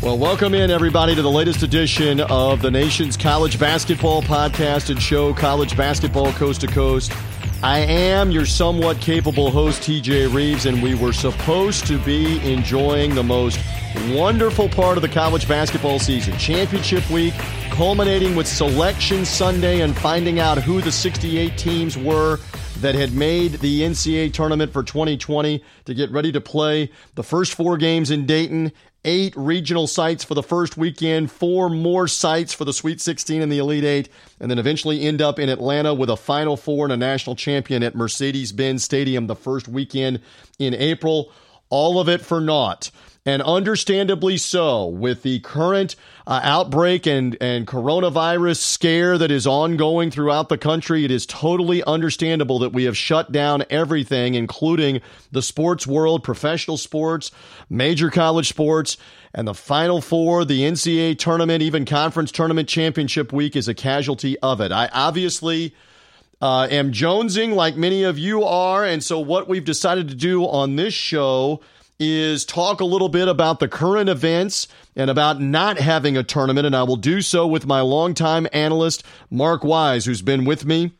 Well, welcome in, everybody, to the latest edition of the nation's college basketball podcast and show, College Basketball Coast to Coast. I am your somewhat capable host, TJ Reeves, and we were supposed to be enjoying the most wonderful part of the college basketball season championship week, culminating with Selection Sunday and finding out who the 68 teams were that had made the NCAA tournament for 2020 to get ready to play the first four games in Dayton eight regional sites for the first weekend, four more sites for the Sweet 16 and the Elite Eight, and then eventually end up in Atlanta with a Final Four and a national champion at Mercedes Benz Stadium the first weekend in April. All of it for naught and understandably so, with the current uh, outbreak and, and coronavirus scare that is ongoing throughout the country, it is totally understandable that we have shut down everything, including the sports world, professional sports, major college sports, and the Final Four, the NCAA tournament, even conference tournament championship week is a casualty of it. I obviously. Uh, am jonesing like many of you are. And so, what we've decided to do on this show is talk a little bit about the current events and about not having a tournament. And I will do so with my longtime analyst, Mark Wise, who's been with me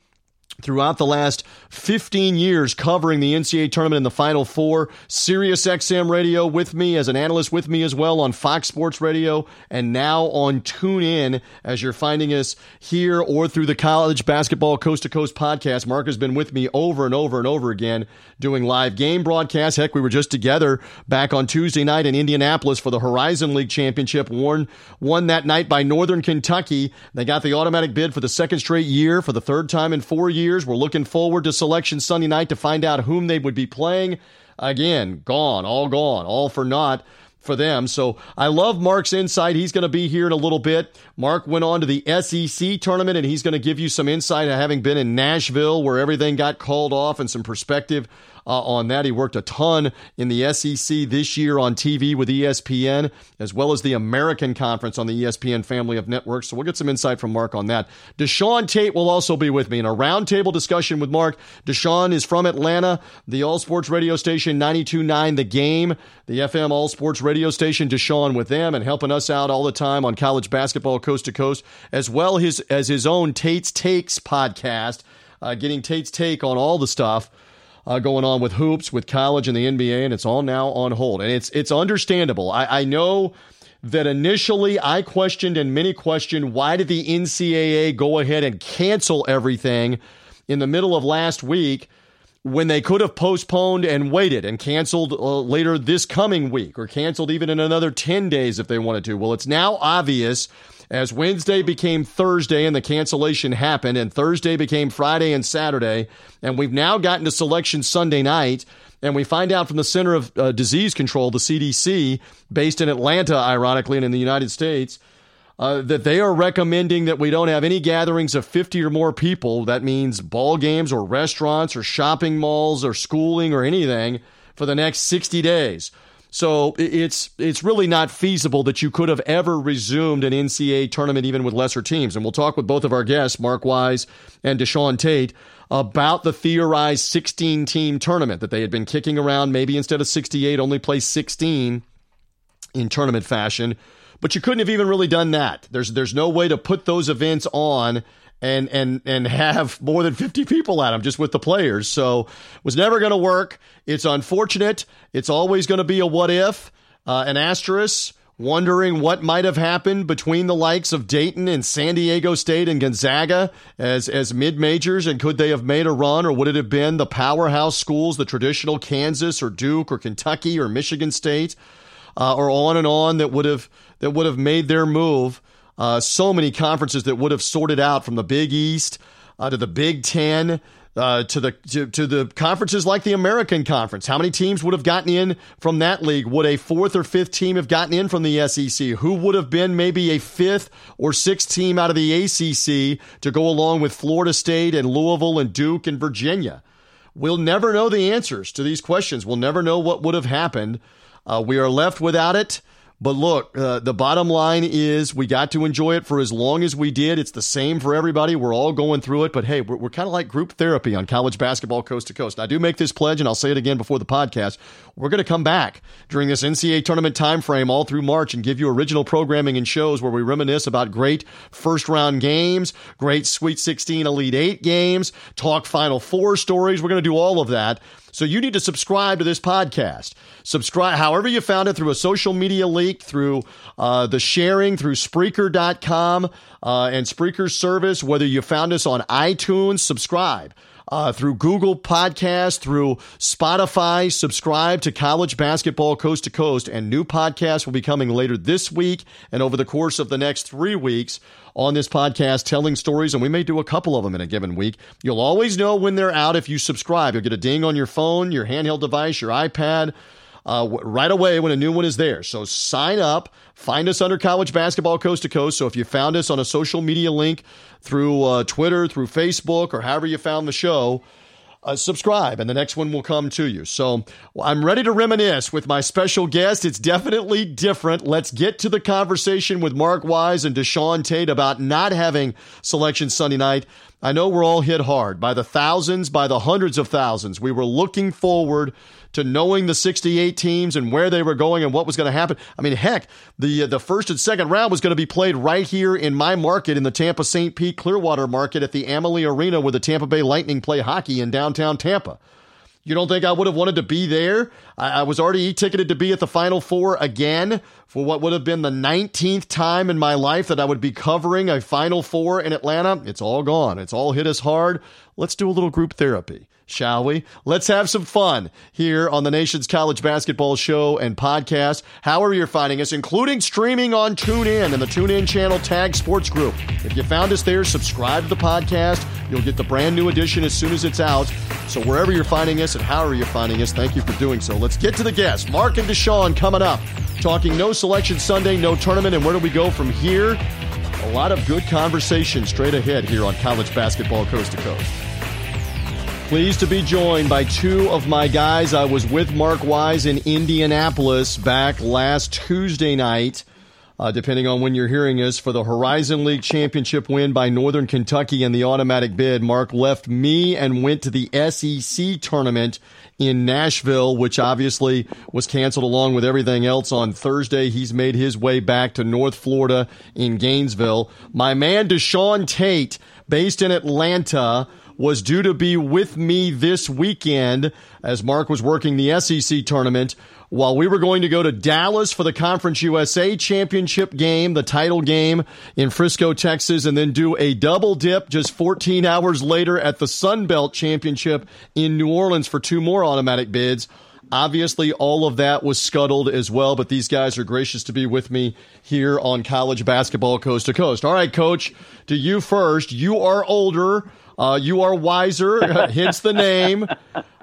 throughout the last 15 years covering the NCAA tournament in the Final Four. Sirius XM Radio with me as an analyst with me as well on Fox Sports Radio and now on TuneIn as you're finding us here or through the College Basketball Coast to Coast podcast. Mark has been with me over and over and over again doing live game broadcasts. Heck, we were just together back on Tuesday night in Indianapolis for the Horizon League Championship, won, won that night by Northern Kentucky. They got the automatic bid for the second straight year for the third time in four years We're looking forward to selection Sunday night to find out whom they would be playing. Again, gone, all gone, all for naught for them. So I love Mark's insight. He's going to be here in a little bit. Mark went on to the SEC tournament and he's going to give you some insight having been in Nashville where everything got called off and some perspective uh, on that. He worked a ton in the SEC this year on TV with ESPN, as well as the American Conference on the ESPN family of networks. So we'll get some insight from Mark on that. Deshaun Tate will also be with me in a roundtable discussion with Mark. Deshaun is from Atlanta, the All Sports radio station 92.9 The Game, the FM All Sports radio station. Deshaun with them and helping us out all the time on college basketball coast to coast, as well his, as his own Tate's Takes podcast, uh, getting Tate's take on all the stuff uh, going on with hoops, with college and the NBA, and it's all now on hold. And it's it's understandable. I, I know that initially I questioned and many questioned why did the NCAA go ahead and cancel everything in the middle of last week when they could have postponed and waited and canceled uh, later this coming week or canceled even in another 10 days if they wanted to. Well, it's now obvious as Wednesday became Thursday and the cancellation happened, and Thursday became Friday and Saturday, and we've now gotten to selection Sunday night. And we find out from the Center of uh, Disease Control, the CDC, based in Atlanta, ironically, and in the United States, uh, that they are recommending that we don't have any gatherings of 50 or more people. That means ball games or restaurants or shopping malls or schooling or anything for the next 60 days. So it's it's really not feasible that you could have ever resumed an NCAA tournament even with lesser teams. And we'll talk with both of our guests, Mark Wise and Deshaun Tate, about the theorized 16 team tournament that they had been kicking around. Maybe instead of 68, only play 16 in tournament fashion. But you couldn't have even really done that. There's there's no way to put those events on and and and have more than 50 people at them just with the players. So it was never going to work. It's unfortunate. It's always going to be a what if, uh, an asterisk. Wondering what might have happened between the likes of Dayton and San Diego State and Gonzaga as as mid majors, and could they have made a run, or would it have been the powerhouse schools, the traditional Kansas or Duke or Kentucky or Michigan State, uh, or on and on that would have that would have made their move? Uh, so many conferences that would have sorted out from the Big East uh, to the Big Ten. Uh, to the to, to, the conferences like the American Conference. How many teams would have gotten in from that league? Would a fourth or fifth team have gotten in from the SEC? Who would have been maybe a fifth or sixth team out of the ACC to go along with Florida State and Louisville and Duke and Virginia? We'll never know the answers to these questions. We'll never know what would have happened. Uh, we are left without it. But look, uh, the bottom line is we got to enjoy it for as long as we did. It's the same for everybody. We're all going through it. But hey, we're, we're kind of like group therapy on college basketball coast to coast. I do make this pledge, and I'll say it again before the podcast. We're going to come back during this NCAA tournament time frame all through March and give you original programming and shows where we reminisce about great first round games, great Sweet 16 Elite 8 games, talk Final Four stories. We're going to do all of that. So you need to subscribe to this podcast. Subscribe however you found it through a social media link, through uh, the sharing, through Spreaker.com uh, and Spreaker's service, whether you found us on iTunes, subscribe uh, through Google Podcast, through Spotify. Subscribe to College Basketball Coast to Coast, and new podcasts will be coming later this week and over the course of the next three weeks on this podcast telling stories, and we may do a couple of them in a given week. You'll always know when they're out if you subscribe. You'll get a ding on your phone, your handheld device, your iPad. Uh, right away when a new one is there. So sign up. Find us under College Basketball Coast to Coast. So if you found us on a social media link through uh, Twitter, through Facebook, or however you found the show, uh, subscribe, and the next one will come to you. So I'm ready to reminisce with my special guest. It's definitely different. Let's get to the conversation with Mark Wise and Deshaun Tate about not having selection Sunday night. I know we're all hit hard by the thousands, by the hundreds of thousands. We were looking forward to knowing the 68 teams and where they were going and what was going to happen. I mean, heck, the uh, the first and second round was going to be played right here in my market in the Tampa St. Pete Clearwater market at the Amalie Arena where the Tampa Bay Lightning play hockey in downtown Tampa. You don't think I would have wanted to be there? I, I was already e-ticketed to be at the Final Four again for what would have been the 19th time in my life that I would be covering a Final Four in Atlanta. It's all gone. It's all hit us hard. Let's do a little group therapy shall we? Let's have some fun here on the Nation's College Basketball Show and podcast. However, you're finding us, including streaming on TuneIn and the TuneIn channel Tag Sports Group. If you found us there, subscribe to the podcast. You'll get the brand new edition as soon as it's out. So, wherever you're finding us and however you're finding us, thank you for doing so. Let's get to the guests. Mark and Deshaun coming up, talking no selection Sunday, no tournament, and where do we go from here? A lot of good conversation straight ahead here on College Basketball Coast to Coast. Pleased to be joined by two of my guys. I was with Mark Wise in Indianapolis back last Tuesday night, uh, depending on when you're hearing us, for the Horizon League championship win by Northern Kentucky and the automatic bid. Mark left me and went to the SEC tournament in Nashville, which obviously was canceled along with everything else on Thursday. He's made his way back to North Florida in Gainesville. My man Deshaun Tate, based in Atlanta, was due to be with me this weekend as Mark was working the SEC tournament while we were going to go to Dallas for the Conference USA championship game, the title game in Frisco, Texas, and then do a double dip just 14 hours later at the Sun Belt Championship in New Orleans for two more automatic bids. Obviously, all of that was scuttled as well, but these guys are gracious to be with me here on college basketball coast to coast. All right, coach, to you first. You are older. Uh, you are wiser, hence the name.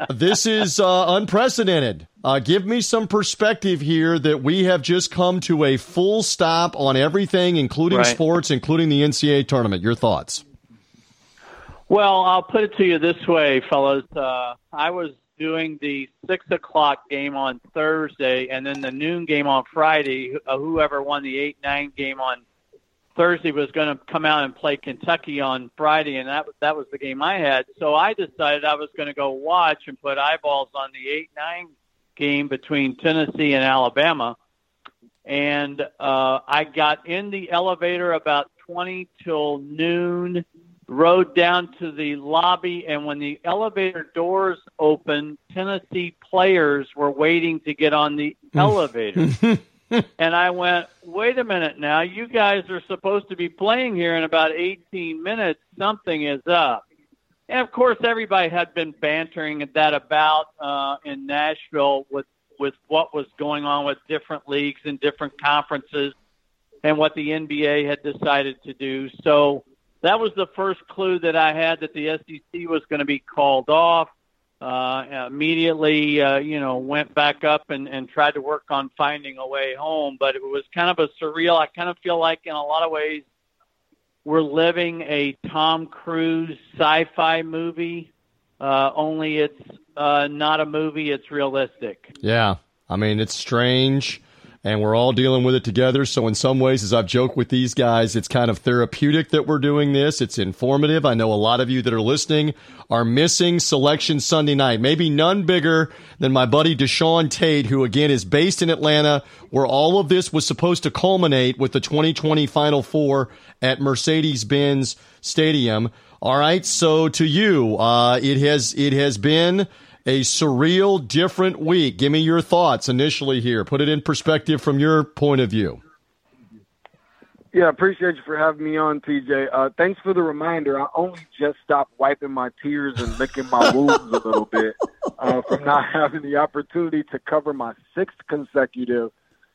This is uh, unprecedented. Uh, give me some perspective here that we have just come to a full stop on everything, including right. sports, including the NCAA tournament. Your thoughts? Well, I'll put it to you this way, fellas. Uh, I was doing the six o'clock game on Thursday, and then the noon game on Friday. Uh, whoever won the eight nine game on Thursday was going to come out and play Kentucky on Friday, and that that was the game I had. So I decided I was going to go watch and put eyeballs on the eight nine game between Tennessee and Alabama. And uh, I got in the elevator about twenty till noon, rode down to the lobby, and when the elevator doors opened, Tennessee players were waiting to get on the elevator. and I went, wait a minute now, you guys are supposed to be playing here in about 18 minutes. Something is up. And of course, everybody had been bantering that about uh, in Nashville with with what was going on with different leagues and different conferences, and what the NBA had decided to do. So that was the first clue that I had that the SEC was going to be called off uh, immediately, uh, you know, went back up and, and tried to work on finding a way home. But it was kind of a surreal. I kind of feel like, in a lot of ways, we're living a Tom Cruise sci-fi movie. Uh, only it's uh, not a movie; it's realistic. Yeah, I mean, it's strange and we're all dealing with it together. So, in some ways, as I've joked with these guys, it's kind of therapeutic that we're doing this. It's informative. I know a lot of you that are listening are missing Selection Sunday night. Maybe none bigger than my buddy Deshaun Tate, who again is based in Atlanta, where all of this was supposed to culminate with the 2020 Final Four at Mercedes Benz Stadium. All right. So, to you, uh, it has it has been a surreal, different week. Give me your thoughts initially here. Put it in perspective from your point of view. Yeah, appreciate you for having me on, TJ. Uh, thanks for the reminder. I only just stopped wiping my tears and licking my wounds a little bit uh, from not having the opportunity to cover my sixth consecutive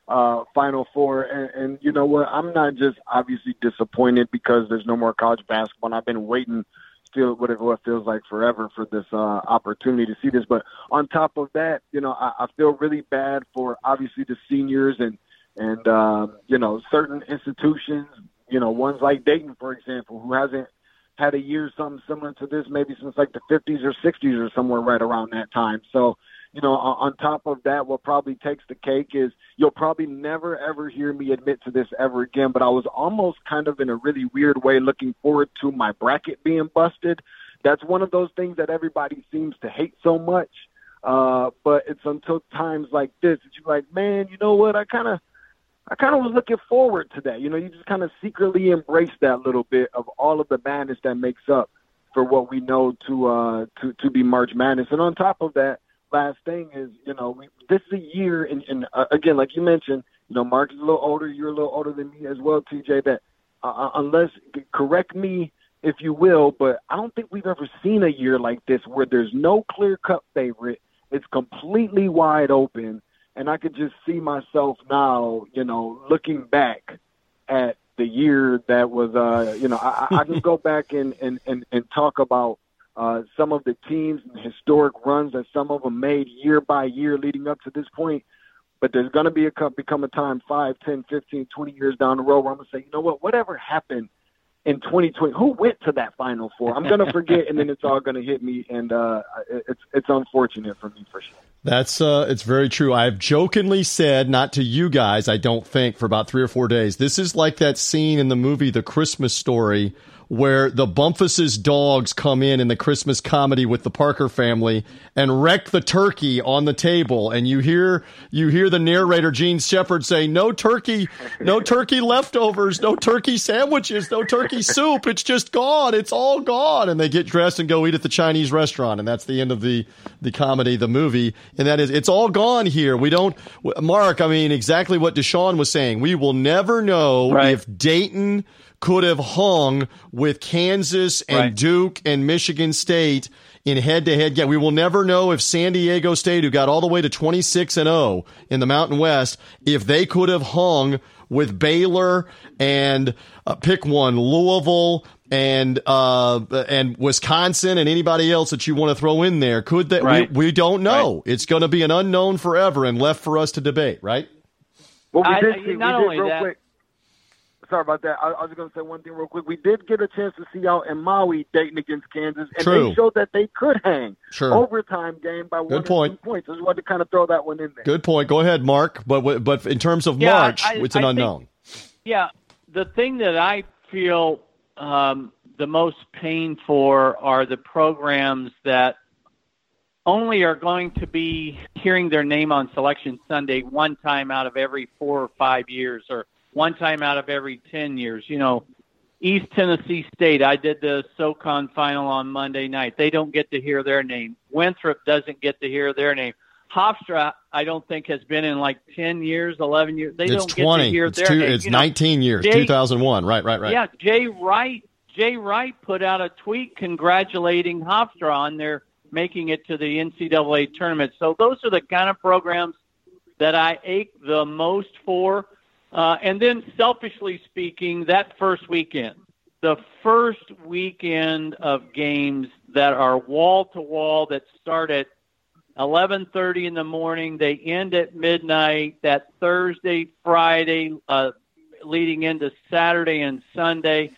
uh, Final Four. And, and you know what? I'm not just obviously disappointed because there's no more college basketball. And I've been waiting – feel what it feels like forever for this uh, opportunity to see this. But on top of that, you know, I, I feel really bad for obviously the seniors and and um, you know certain institutions. You know, ones like Dayton, for example, who hasn't had a year something similar to this maybe since like the 50s or 60s or somewhere right around that time. So you know, on, top of that, what probably takes the cake is you'll probably never ever hear me admit to this ever again, but I was almost kind of in a really weird way looking forward to my bracket being busted. That's one of those things that everybody seems to hate so much. Uh, but it's until times like this that you're like, man, you know what? I kind of, I kind of was looking forward to that. You know, you just kind of secretly embrace that little bit of all of the madness that makes up for what we know to uh to to be March Madness. And on top of that, last thing is, you know, we, this is a year, and, and uh, again, like you mentioned, you know, Mark is a little older, you're a little older than me as well, TJ. That uh, uh, unless correct me if you will, but I don't think we've ever seen a year like this where there's no clear cut favorite. It's completely wide open, and I could just see myself now, you know, looking back at the year that was, uh, you know, I, I can go back and, and, and, and talk about uh, some of the teams and historic runs that some of them made year by year leading up to this point. But there's going to be a become a time 5, 10, 15, 20 years down the road where I'm going to say, you know what, whatever happened in 2020, who went to that Final Four? I'm going to forget, and then it's all going to hit me, and uh, it's it's unfortunate for me for sure. That's uh, it's very true. I've jokingly said, not to you guys, I don't think, for about three or four days. This is like that scene in the movie The Christmas Story where the Bumpus's dogs come in in the Christmas comedy with the Parker family and wreck the turkey on the table, and you hear you hear the narrator Jean Shepherd say, "No turkey, no turkey leftovers, no turkey sandwiches, no turkey soup. It's just gone. It's all gone." And they get dressed and go eat at the Chinese restaurant, and that's the end of the the comedy, the movie, and that is it's all gone here. We don't, Mark. I mean, exactly what Deshaun was saying. We will never know right. if Dayton could have hung with Kansas and right. Duke and Michigan State in head to head. Yeah, we will never know if San Diego State, who got all the way to 26 and 0 in the Mountain West, if they could have hung with Baylor and uh, pick one, Louisville and uh, and Wisconsin and anybody else that you want to throw in there. Could that right. we, we don't know. Right. It's going to be an unknown forever and left for us to debate, right? Well, we did, I, see, not we did only that. Quick sorry about that. I, I was going to say one thing real quick. We did get a chance to see out in Maui Dayton against Kansas, and True. they showed that they could hang. Sure. Overtime game by Good one point. or two points. I just wanted to kind of throw that one in there. Good point. Go ahead, Mark. But but in terms of yeah, March, I, it's an I unknown. Think, yeah, the thing that I feel um, the most pain for are the programs that only are going to be hearing their name on selection Sunday one time out of every four or five years, or one time out of every 10 years. You know, East Tennessee State, I did the SoCon final on Monday night. They don't get to hear their name. Winthrop doesn't get to hear their name. Hofstra, I don't think has been in like 10 years, 11 years. They it's don't 20. get to hear it's their two, name. It's you 19 know, years, Jay, 2001. Right, right, right. Yeah, Jay Wright, Jay Wright put out a tweet congratulating Hofstra on their making it to the NCAA tournament. So those are the kind of programs that I ache the most for. Uh, and then, selfishly speaking, that first weekend, the first weekend of games that are wall to wall that start at 11:30 in the morning, they end at midnight. That Thursday, Friday, uh, leading into Saturday and Sunday,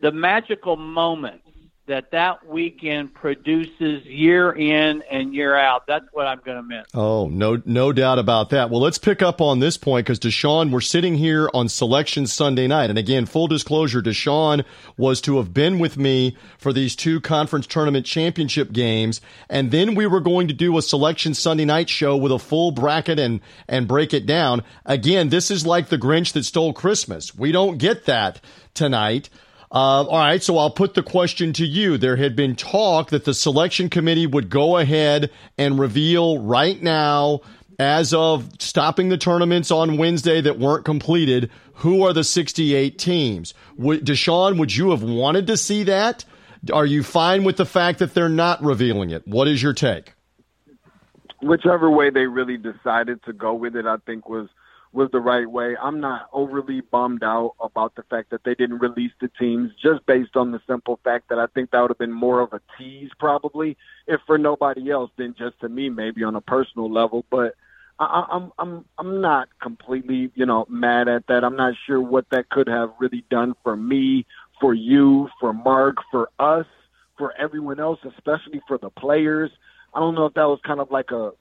the magical moments that that weekend produces year in and year out. That's what I'm going to miss. Oh, no, no doubt about that. Well, let's pick up on this point because Deshaun, we're sitting here on Selection Sunday night, and again, full disclosure, Deshaun was to have been with me for these two conference tournament championship games, and then we were going to do a Selection Sunday night show with a full bracket and and break it down. Again, this is like the Grinch that stole Christmas. We don't get that tonight. Uh, all right, so I'll put the question to you. There had been talk that the selection committee would go ahead and reveal right now, as of stopping the tournaments on Wednesday that weren't completed, who are the 68 teams. Would, Deshaun, would you have wanted to see that? Are you fine with the fact that they're not revealing it? What is your take? Whichever way they really decided to go with it, I think was – was the right way. I'm not overly bummed out about the fact that they didn't release the teams just based on the simple fact that I think that would have been more of a tease probably if for nobody else than just to me maybe on a personal level. But I, I'm I'm I'm not completely you know mad at that. I'm not sure what that could have really done for me, for you, for Mark, for us, for everyone else, especially for the players. I don't know if that was kind of like a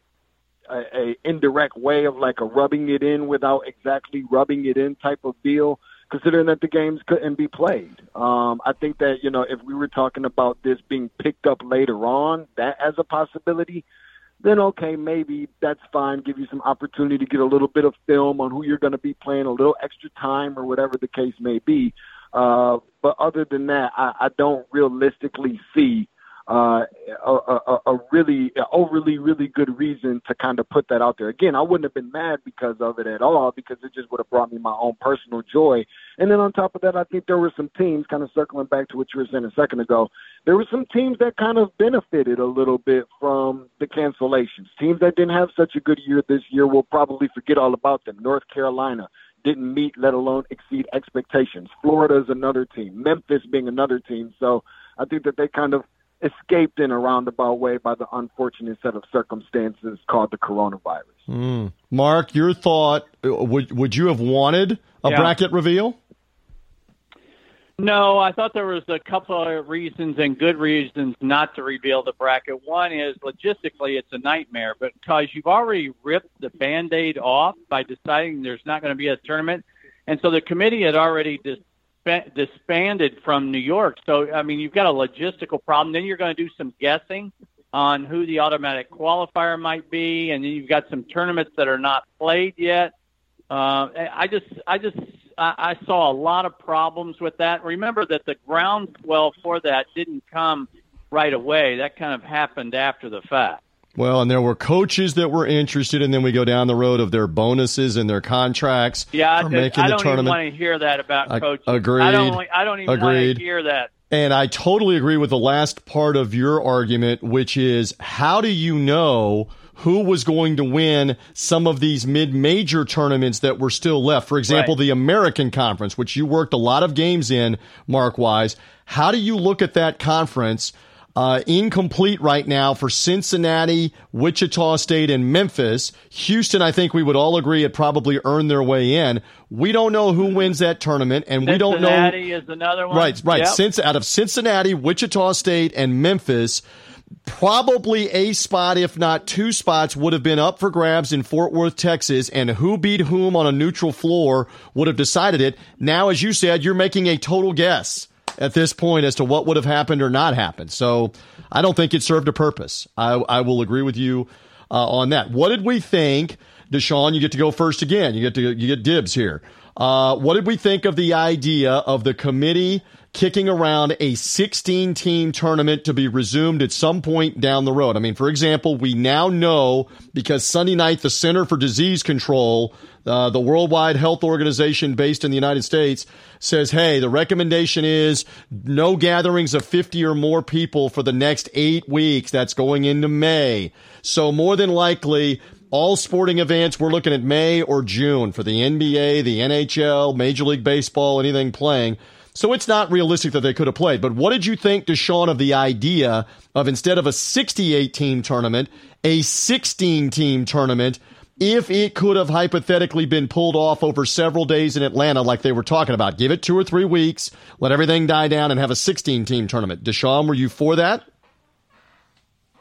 a, a indirect way of like a rubbing it in without exactly rubbing it in type of deal considering that the games couldn't be played. Um, I think that, you know, if we were talking about this being picked up later on, that as a possibility, then okay, maybe that's fine. Give you some opportunity to get a little bit of film on who you're going to be playing, a little extra time or whatever the case may be. Uh, but other than that, I, I don't realistically see uh, a, a, a really overly really good reason to kind of put that out there. Again, I wouldn't have been mad because of it at all because it just would have brought me my own personal joy. And then on top of that, I think there were some teams kind of circling back to what you were saying a second ago. There were some teams that kind of benefited a little bit from the cancellations. Teams that didn't have such a good year this year will probably forget all about them. North Carolina didn't meet, let alone exceed expectations. Florida is another team. Memphis being another team. So I think that they kind of escaped in a roundabout way by the unfortunate set of circumstances called the coronavirus. Mm. Mark, your thought would would you have wanted a yeah. bracket reveal? No, I thought there was a couple of reasons and good reasons not to reveal the bracket. One is logistically it's a nightmare because you've already ripped the band-aid off by deciding there's not going to be a tournament. And so the committee had already dis- disbanded from New York. So, I mean, you've got a logistical problem. Then you're going to do some guessing on who the automatic qualifier might be, and then you've got some tournaments that are not played yet. Uh, I just, I just, I, I saw a lot of problems with that. Remember that the groundswell for that didn't come right away. That kind of happened after the fact. Well, and there were coaches that were interested, and then we go down the road of their bonuses and their contracts. Yeah, for I, making I the don't tournament. even want to hear that about coaches. Agreed. I don't. I don't even Agreed. want to hear that. And I totally agree with the last part of your argument, which is how do you know who was going to win some of these mid-major tournaments that were still left? For example, Right. the American Conference, which you worked a lot of games in, Mark Wise. How do you look at that conference? Uh, incomplete right now for Cincinnati, Wichita State, and Memphis. Houston, I think we would all agree, had probably earned their way in. We don't know who wins that tournament, and we don't know. Cincinnati is another one. Right, right. Yep. Since out of Cincinnati, Wichita State, and Memphis, probably a spot, if not two spots, would have been up for grabs in Fort Worth, Texas, and who beat whom on a neutral floor would have decided it. Now, as you said, you're making a total guess at this point as to what would have happened or not happened. So I don't think it served a purpose. I, I will agree with you uh, on that. What did we think? Deshaun, you get to go first again. You get to you get dibs here. Uh, what did we think of the idea of the committee kicking around a 16 team tournament to be resumed at some point down the road? I mean, for example, we now know because Sunday night, the Center for Disease Control, uh, the worldwide health organization based in the United States, says, hey, the recommendation is no gatherings of 50 or more people for the next eight weeks. That's going into May. So more than likely, all sporting events, we're looking at May or June for the NBA, the NHL, Major League Baseball, anything playing. So it's not realistic that they could have played. But what did you think, Deshaun, of the idea of instead of a 68 team tournament, a 16 team tournament if it could have hypothetically been pulled off over several days in Atlanta, like they were talking about, give it two or three weeks, let everything die down, and have a 16 team tournament. Deshaun, were you for that?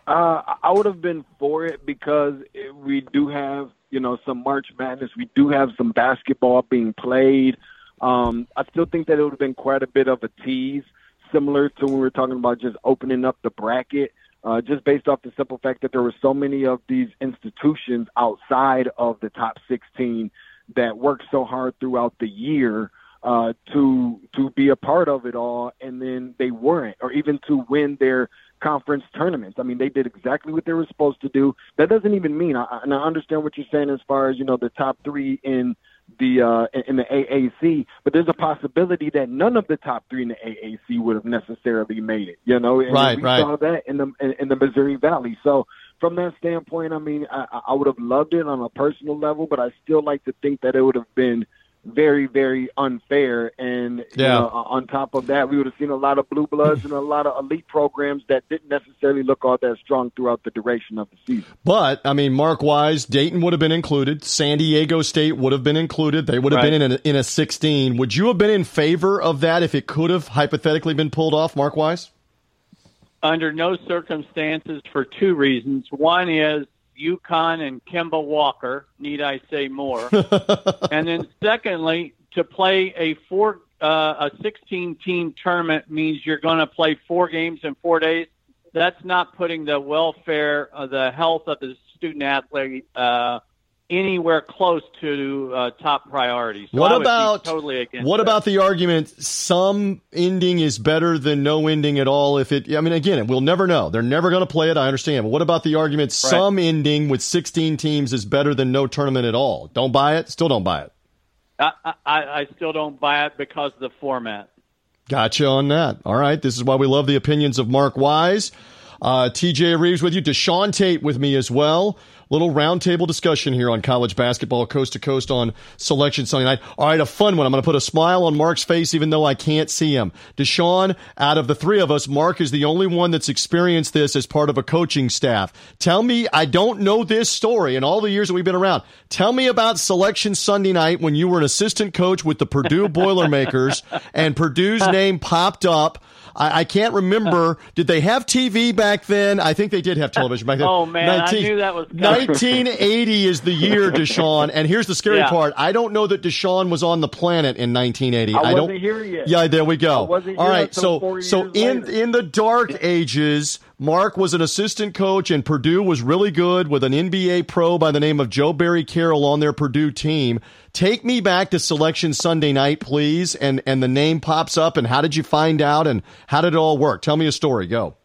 Uh, I would have been for it because we do have, you know, some March Madness. We do have some basketball being played. Um, I still think that it would have been quite a bit of a tease, similar to when we were talking about just opening up the bracket uh, just based off the simple fact that there were so many of these institutions outside of the top 16 that worked so hard throughout the year uh, to to be a part of it all, and then they weren't, or even to win their conference tournaments. I mean, they did exactly what they were supposed to do. That doesn't even mean, I, and I understand what you're saying as far as you know the top three in the uh, in the AAC, but there's a possibility that none of the top three in the AAC would have necessarily made it. You know, and right, we right. saw that in the in, in the Missouri Valley. So from that standpoint, I mean, I, I would have loved it on a personal level, but I still like to think that it would have been very, very unfair. And yeah. you know, on top of that, we would have seen a lot of blue bloods and a lot of elite programs that didn't necessarily look all that strong throughout the duration of the season. But I mean, Mark Wise, Dayton would have been included. San Diego State would have been included. They would have right. been in a, in a 16. Would you have been in favor of that if it could have hypothetically been pulled off, Mark Wise? Under no circumstances, for two reasons. One is UConn and Kemba Walker. Need I say more? and then secondly, to play a four uh, a 16 team tournament means you're going to play four games in four days. That's not putting the welfare, uh, the health of the student athlete uh, anywhere close to uh, top priorities. So what I would be about totally against what that. about the argument some ending is better than no ending at all? If it, I mean, again, we'll never know. They're never going to play it. I understand. But what about the argument some ending with 16 teams is better than no tournament at all? Don't buy it. Still don't buy it. I, I, I still don't buy it because of the format. Gotcha on that. All right. This is why we love the opinions of Mark Wise. Uh, TJ Reeves with you. Deshaun Tate with me as well. Little roundtable discussion here on college basketball, coast to coast on Selection Sunday night. All right, a fun one. I'm going to put a smile on Mark's face, even though I can't see him. Deshaun, out of the three of us, Mark is the only one that's experienced this as part of a coaching staff. Tell me, I don't know this story in all the years that we've been around. Tell me about Selection Sunday night when you were an assistant coach with the Purdue Boilermakers and Purdue's name popped up. I, I, can't remember. Did they have TV back then? I think they did have television back then. Oh man, 19, I knew that was. 1980 is the year, Deshaun. And here's the scary yeah. part: I don't know that Deshaun was on the planet in 1980. I, I don't. here yet. Yeah, there we go. All here right, so so in later. in the dark ages. Mark was an assistant coach, and Purdue was really good with an NBA pro by the name of Joe Barry Carroll on their Purdue team. Take me back to Selection Sunday night, please, and and the name pops up. And how did you find out? And how did it all work? Tell me a story. Go.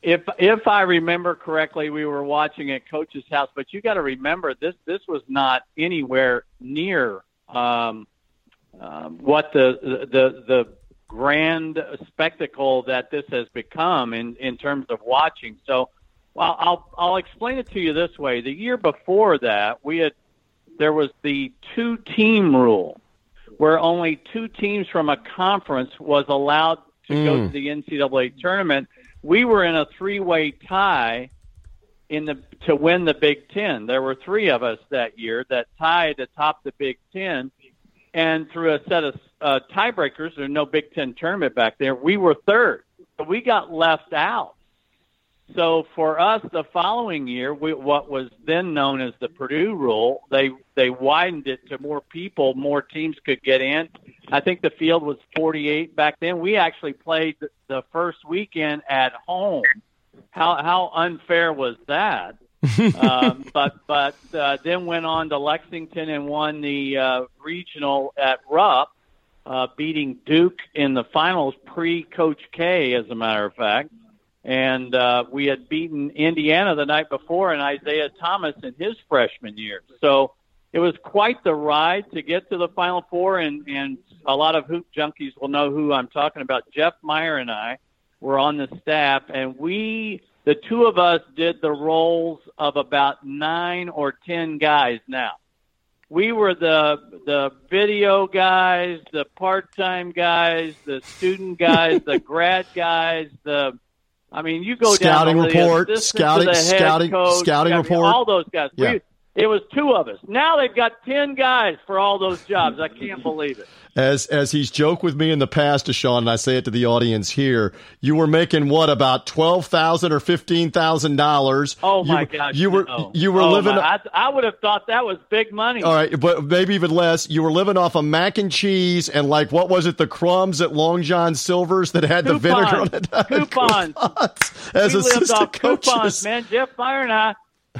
If if I remember correctly, we were watching at Coach's house. But you got to remember this this was not anywhere near um, um, what the the the grand spectacle that this has become in in terms of watching. So, well, I'll I'll explain it to you this way. The year before that, we had there was the two team rule, where only two teams from a conference was allowed to mm. go to the NCAA tournament. We were in a three way tie in the to win the Big Ten. There were three of us that year that tied atop the Big Ten, and through a set of uh, tiebreakers, there's no Big Ten tournament back there. We were third, so we got left out. So for us, the following year, we, what was then known as the Purdue rule, they they widened it to more people, more teams could get in. I think the field was 48 back then. We actually played the first weekend at home. How how unfair was that? um, but but uh, then went on to Lexington and won the uh, regional at Rupp, uh, beating Duke in the finals pre Coach K, as a matter of fact. And uh, we had beaten Indiana the night before and Isiah Thomas in his freshman year. So it was quite the ride to get to the Final Four. And, and a lot of hoop junkies will know who I'm talking about. Jeff Meyer and I were on the staff, and we, the two of us, did the roles of about nine or ten guys now we were the the video guys, the part time guys, the student guys, the grad guys, the I mean, you go scouting down report, scouting, the scouting, coach, scouting I mean, report, all those guys. Yeah. We It was two of us. Now they've got ten guys for all those jobs. I can't believe it. As as he's joked with me in the past, Deshaun, and I say it to the audience here, you were making what about twelve thousand or fifteen thousand dollars? Oh my you, gosh! You were no. you were oh living. My, I, I would have thought that was big money. All right, but maybe even less. You were living off of mac and cheese and like what was it? The crumbs at Long John Silver's that had coupons. the vinegar on it. Coupons. coupons. As we lived off coaches. coupons, man. Jeff Meyer and I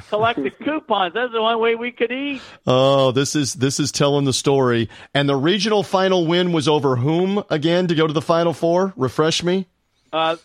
collected coupons. That's the only way we could eat. Oh, this is this is telling the story. And the regional final win was over whom again to go to the final four? Refresh me. Uh,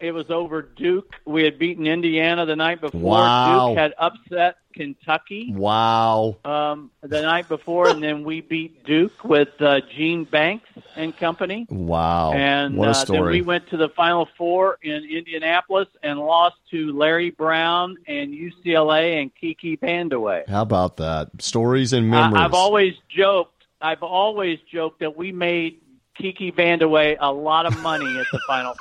it was over Duke. We had beaten Indiana the night before. Wow. Duke had upset Kentucky Wow. um, the night before, and then we beat Duke with uh, Gene Banks and company. Wow. And what a uh, then we went to the Final Four in Indianapolis and lost to Larry Brown and UCLA and Kiki Vandeweghe. How about that? Stories and I, memories. I've always joked. I've always joked that we made Kiki Vandeweghe a lot of money at the Final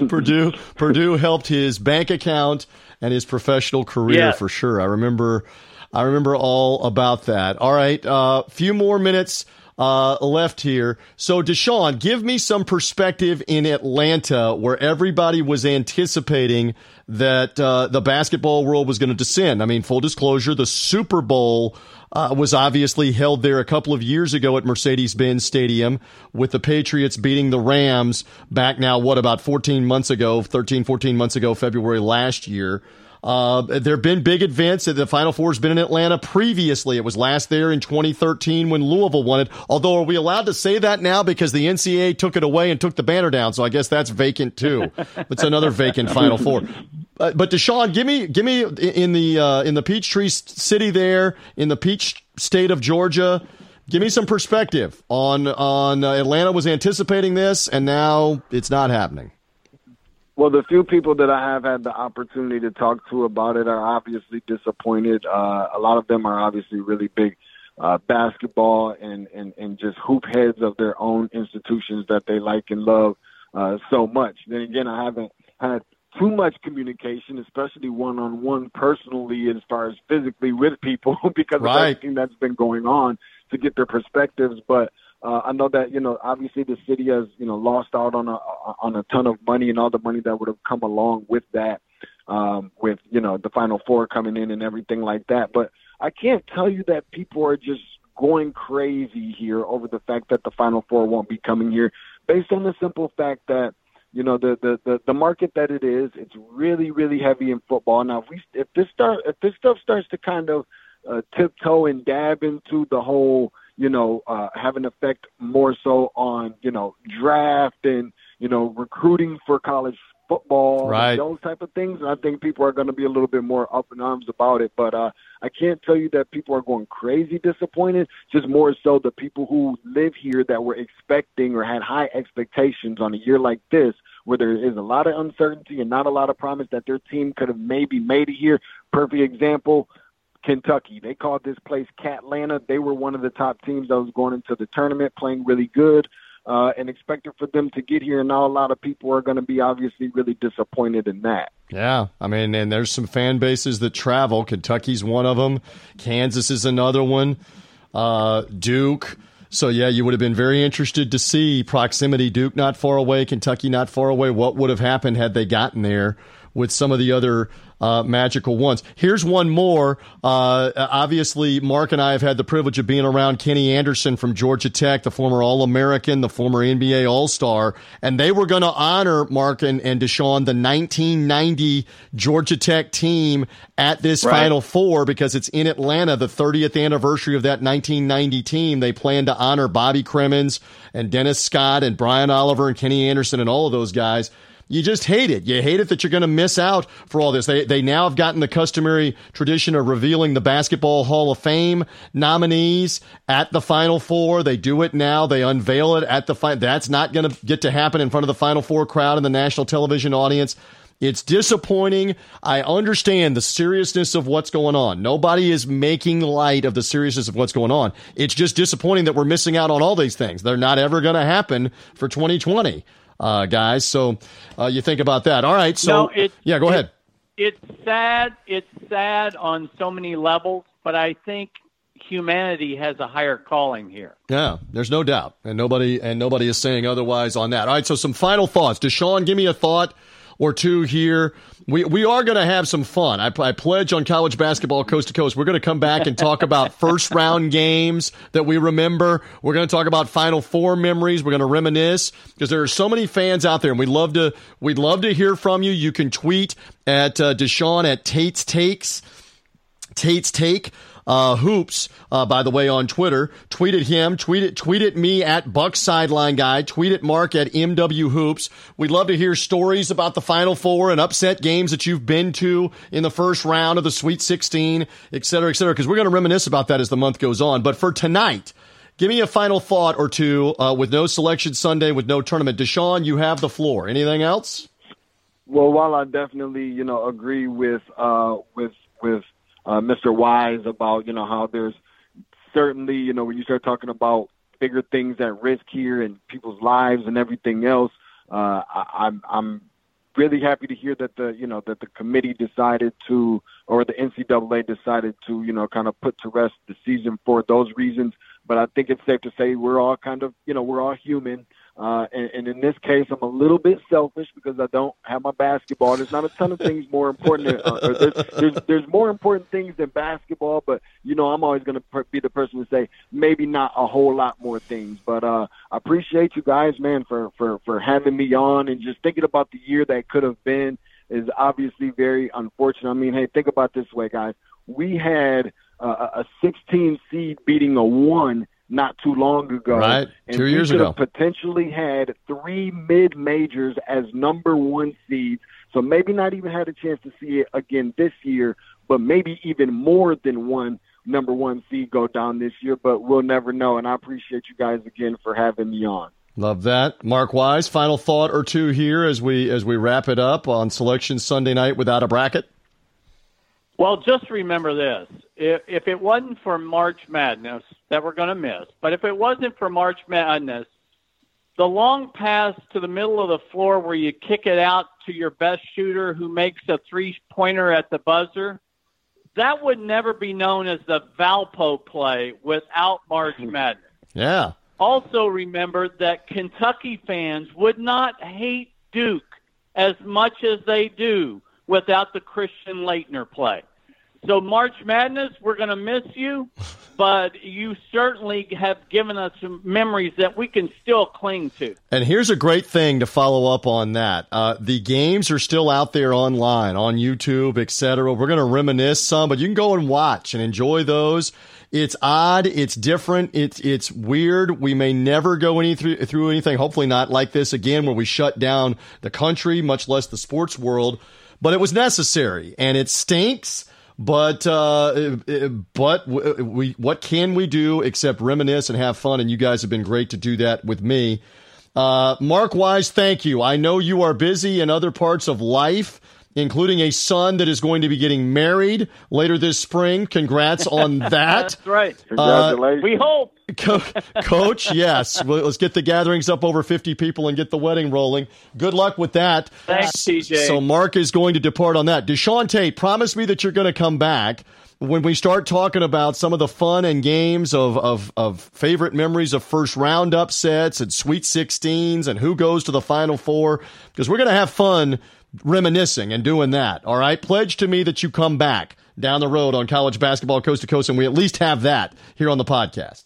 Four. Purdue Purdue helped his bank account and his professional career Yes. for sure. I remember I remember all about that. All right, a uh, few more minutes uh, left here. So Deshaun, give me some perspective in Atlanta where everybody was anticipating that uh, the basketball world was going to descend. I mean, full disclosure, the Super Bowl uh, was obviously held there a couple of years ago at Mercedes-Benz Stadium with the Patriots beating the Rams back now, what, about 14 months ago, 13, 14 months ago, February last year. Uh, there have been big events. The Final Four has been in Atlanta previously. It was last there in 2013 when Louisville won it. Although, are we allowed to say that now because the NCAA took it away and took the banner down? So I guess that's vacant too. it's another vacant Final Four. Uh, but Deshaun, give me, give me in the uh, in the Peachtree City there in the Peach State of Georgia. Give me some perspective on on uh, Atlanta was anticipating this and now it's not happening. Well, the few people that I have had the opportunity to talk to about it are obviously disappointed. Uh, a lot of them are obviously really big uh, basketball and, and, and just hoop heads of their own institutions that they like and love uh, so much. Then again, I haven't had too much communication, especially one on one personally, as far as physically with people, because Right. of everything that's been going on to get their perspectives. But uh, I know that you know obviously the city has you know lost out on a on a ton of money and all the money that would have come along with that, um, with you know the Final Four coming in and everything like that. But I can't tell you that people are just going crazy here over the fact that the Final Four won't be coming here, based on the simple fact that you know the the the, the market that it is. It's really really heavy in football. Now if we if this start if this stuff starts to kind of uh, tiptoe and dab into the whole you know uh, have an effect more so on you know draft and you know recruiting for college football Right. and those type of things. I think people are going to be a little bit more up in arms about it. But uh, I can't tell you that people are going crazy disappointed. Just more so the people who live here that were expecting or had high expectations on a year like this, where there is a lot of uncertainty and not a lot of promise that their team could have maybe made it here. Perfect example. Kentucky. They called this place Catlanta. They were one of the top teams that was going into the tournament, playing really good, uh, and expected for them to get here. And now a lot of people are going to be obviously really disappointed in that. Yeah, I mean, and there's some fan bases that travel. Kentucky's one of them. Kansas is another one. Uh, Duke. So yeah, you would have been very interested to see proximity. Duke not far away, Kentucky not far away. What would have happened had they gotten there with some of the other uh, magical ones? Here's one more. Uh, obviously, Mark and I have had the privilege of being around Kenny Anderson from Georgia Tech, the former All American, the former NBA All Star, and they were going to honor Mark and, and Deshaun the 1990 Georgia Tech team at this Right. Final Four because it's in Atlanta, the 30th anniversary of that 1990 team. They plan to honor Bobby Cremins and Dennis Scott and Brian Oliver and Kenny Anderson and all of those guys. You just hate it. You hate it that you're going to miss out for all this. They they now have gotten the customary tradition of revealing the Basketball Hall of Fame nominees at the Final Four. They do it now. They unveil it at the final. That's not going to get to happen in front of the Final Four crowd and the national television audience. It's disappointing. I understand the seriousness of what's going on. Nobody is making light of the seriousness of what's going on. It's just disappointing that we're missing out on all these things. They're not ever going to happen for 2020, uh, guys. So uh, you think about that. All right. So No, it- yeah, go it- ahead. it's sad. It's sad on so many levels, but I think humanity has a higher calling here. Yeah, there's no doubt, and nobody and nobody is saying otherwise on that. All right, so some final thoughts. Deshaun, give me a thought or two here. We we are going to have some fun. I, I pledge on college basketball coast to coast. We're going to come back and talk about first round games that we remember. We're going to talk about Final Four memories. We're going to reminisce because there are so many fans out there, and we'd love to we'd love to hear from you. You can tweet at uh, Deshaun at Tate's Takes. Tate's Take uh, Hoops, uh, by the way, on Twitter. Tweeted him, tweet tweeted me at Buck Sideline Guy, tweeted Mark at MW Hoops. We'd love to hear stories about the Final Four and upset games that you've been to in the first round of the Sweet 16, et cetera, et cetera, because we're going to reminisce about that as the month goes on. But for tonight, Give me a final thought or two uh, with no selection Sunday, with no tournament. Deshaun, you have the floor. Anything else? Well, while I definitely, you know, agree with uh, with with uh, Mr. Wise about you know how there's certainly you know when you start talking about bigger things at risk here and people's lives and everything else. Uh, I, I'm I'm really happy to hear that the you know that the committee decided to or the NCAA decided to you know kind of put to rest the season for those reasons. But I think it's safe to say we're all kind of you know we're all human uh, and, and in this case, I'm a little bit selfish because I don't have my basketball. There's not a ton of things more important. Than, uh, there's, there's, there's more important things than basketball, but you know, I'm always going to per- be the person to say maybe not a whole lot more things. But uh, I appreciate you guys, man, for for for having me on and just thinking about the year that could have been is obviously very unfortunate. I mean, hey, think about this way, guys. We had uh, a 16 seed beating a one not too long ago. Right, and two years ago. potentially had three mid majors as number one seeds. So maybe not even had a chance to see it again this year, but maybe even more than one number one seed go down this year. But we'll never know. And I appreciate you guys again for having me on. Love that, Mark Wise. Final thought or two here as we as we wrap it up on Selection Sunday night without a bracket. Well, just remember this: if, if it wasn't for March Madness that we're going to miss, but if it wasn't for March Madness, the long pass to the middle of the floor where you kick it out to your best shooter who makes a three pointer at the buzzer, that would never be known as the Valpo play without March hmm. Madness. Yeah. Also, remember that Kentucky fans would not hate Duke as much as they do without the Christian Laettner play. So March Madness, we're going to miss you, but you certainly have given us some memories that we can still cling to. And here's a great thing to follow up on that. Uh, the games are still out there online, on YouTube, etc. We're going to reminisce some, but you can go and watch and enjoy those. It's odd, it's different, it's it's weird. We may never go any through, through anything, hopefully not like this again, where we shut down the country, much less the sports world. But it was necessary, and it stinks but uh, but we what can we do except reminisce and have fun? And you guys have been great to do that with me. Uh, Mark Wise, thank you. I know you are busy in other parts of life, including a son that is going to be getting married later this spring. Congrats on that. That's right. Congratulations. Uh, we hope. Co- Coach, yes. Well, let's get the gatherings up over 50 people and get the wedding rolling. Good luck with that. Thanks, TJ. So Mark is going to depart on that. Deshaun Tate, promise me that you're going to come back when we start talking about some of the fun and games of, of, of favorite memories of first round upsets and Sweet 16s and who goes to the Final Four, because we're going to have fun reminiscing and doing that. All right. Pledge to me that you come back down the road on college basketball coast to coast, and we at least have that here on the podcast.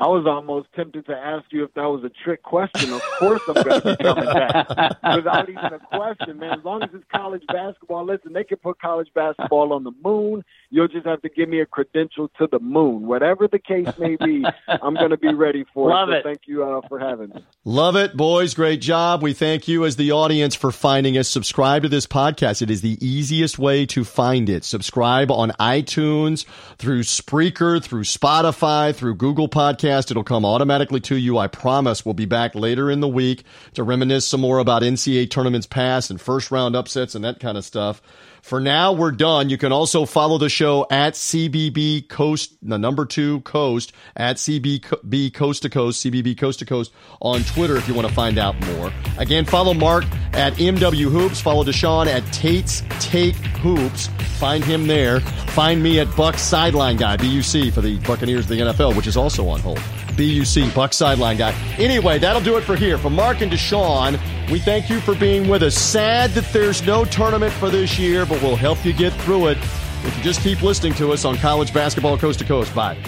I was almost tempted to ask you if that was a trick question. Of course, I'm going to be coming back without even a question, man. As long as it's college basketball, listen, they can put college basketball on the moon. You'll just have to give me a credential to the moon. Whatever the case may be, I'm going to be ready for Love it. So it. thank you uh, for having me. Love it, boys. Great job. We thank you as the audience for finding us. Subscribe to this podcast. It is the easiest way to find it. Subscribe on iTunes, through Spreaker, through Spotify, through Google Podcast. It'll come automatically to you. I promise we'll be back later in the week to reminisce some more about NCAA tournaments past and first round upsets and that kind of stuff For now, we're done. You can also follow the show at CBB Coast, the number two Coast, at CBB Coast to Coast, CBB Coast to Coast on Twitter if you want to find out more. Again, follow Mark at MW Hoops. Follow Deshaun at Tate's Take Hoops. Find him there. Find me at Buck Sideline Guy, BUC, for the Buccaneers of the NFL, which is also on hold. BUC, Buck Sideline Guy. Anyway, that'll do it for here. For Mark and Deshaun, we thank you for being with us. Sad that there's no tournament for this year, but we'll help you get through it if you just keep listening to us on college basketball coast to coast. Bye.